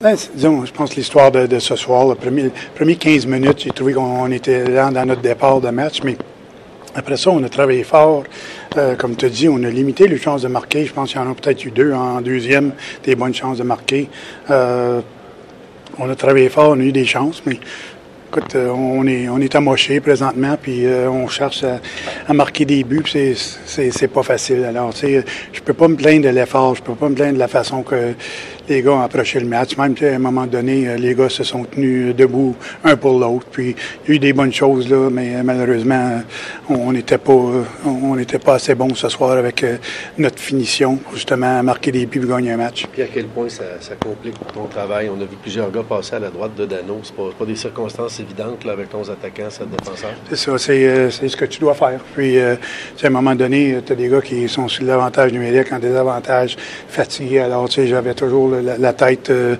Ben, disons, je pense l'histoire de, ce soir, le premier, premier 15 minutes, j'ai trouvé qu'on était dans notre départ de match, mais après ça, on a travaillé fort. Euh, comme tu dit, on a limité les chances de marquer. Je pense qu'il y en a peut-être eu deux en deuxième, des bonnes chances de marquer. Euh, on a travaillé fort, on a eu des chances, mais Écoute, euh, on est, on est amoché présentement, puis on cherche à, marquer des buts, puis c'est pas facile. Alors, tu sais, je peux pas me plaindre de l'effort, je peux pas me plaindre de la façon que les gars ont approché le match. Même à un moment donné, euh, les gars se sont tenus debout un pour l'autre. Puis il y a eu des bonnes choses là, mais euh, malheureusement, on n'était pas, on n'était pas assez bon ce soir avec euh, notre finition pour justement marquer des buts et gagner un match. Puis à quel point ça, complique ton travail? On a vu plusieurs gars passer à la droite de Dano. C'est pas, pas des circonstances évidentes là, avec 11 attaquants, 7 défenseurs. C'est ça, c'est, ce que tu dois faire. Puis à un moment donné, tu as des gars qui sont sur l'avantage numérique en désavantage, fatigués. Alors tu sais, j'avais toujours la, tête euh,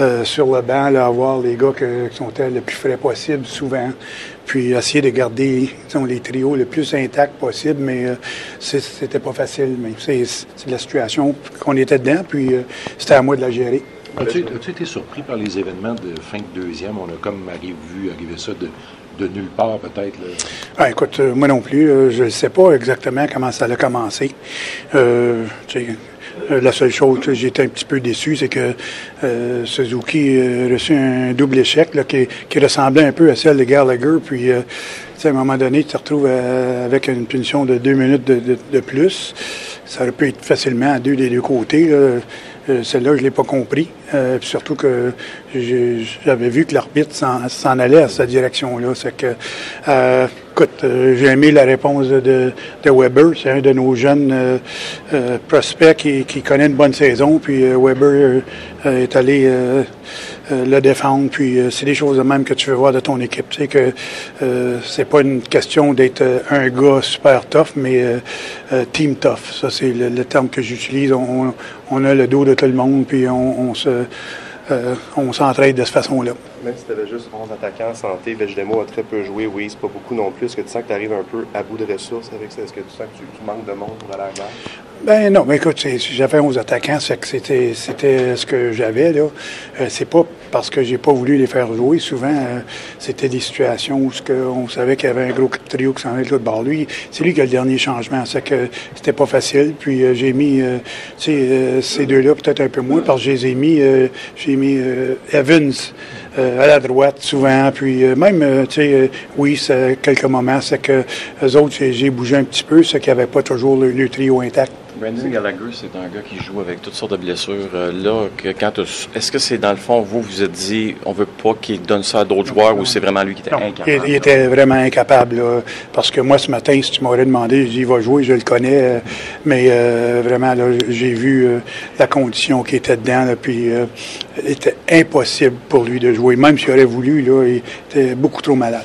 euh, sur le banc, là, avoir les gars qui sont le plus frais possible souvent. Puis essayer de garder les trios le plus intacts possible, mais euh, c'était pas facile. Mais c'est la situation qu'on était dedans, puis c'était à moi de la gérer. As-tu été surpris par les événements de fin de deuxième? On a comme vu arriver ça de, nulle part, peut-être? Ah, écoute, moi non plus. je ne sais pas exactement comment ça a commencé. Euh, la seule chose que j'étais un petit peu déçu, c'est que euh, Suzuki a reçu un double échec qui, ressemblait un peu à celle de Gallagher. Puis, euh, à un moment donné, tu te retrouves avec une punition de deux minutes de, plus. Ça aurait pu être facilement à deux des deux côtés. Celle-là, je ne l'ai pas compris. surtout que j'avais vu que l'arbitre s'en allait à cette direction-là. C'est que écoute, euh, j'ai aimé la réponse de, Weber. C'est un de nos jeunes euh, euh, prospects qui, connaît une bonne saison. Puis Weber est allé le défendre. Puis c'est des choses de même que tu veux voir de ton équipe. Tu sais que c'est pas une question d'être un gars super tough, mais team tough. Ça, c'est le, terme que j'utilise. On, a le dos de tout le monde, puis on, se on s'entraide de cette façon-là. Même si tu avais juste 11 attaquants en santé, Vejdemo a très peu joué, oui, c'est pas beaucoup non plus. Est-ce que tu sens que tu arrives un peu à bout de ressources avec ça? Est-ce que tu sens que tu, manques de monde pour aller à Ben non, mais écoute, si j'avais 11 attaquants, c'est que c'était, c'était ce que j'avais. là. Euh, c'est pas parce que j'ai pas voulu les faire jouer. Souvent, euh, c'était des situations où on savait qu'il y avait un gros trio qui s'en allait de l'autre bord. Lui, c'est lui qui a le dernier changement. C'est que c'était pas facile. Puis euh, j'ai mis ces deux-là peut-être un peu moins parce que j'ai mis, j'ai mis Evans à la droite souvent. Puis euh, même, euh, tu sais, euh, oui, quelques moments, c'est que les autres, j'ai bougé un petit peu, c'est qu'il n'y avait pas toujours le trio intact. Brandon Gallagher, c'est un gars qui joue avec toutes sortes de blessures. Euh, là, que quand est-ce que c'est dans le fond, vous vous êtes dit, on veut pas qu'il donne ça à d'autres joueurs ou c'est vraiment lui qui était incapable? Il, était vraiment incapable. parce que moi, ce matin, si tu m'aurais demandé, il va jouer, je le connais. Euh, mais euh, vraiment, j'ai vu la condition qui était dedans. puis il était impossible pour lui de jouer. Même s'il aurait voulu, là, il était beaucoup trop malade.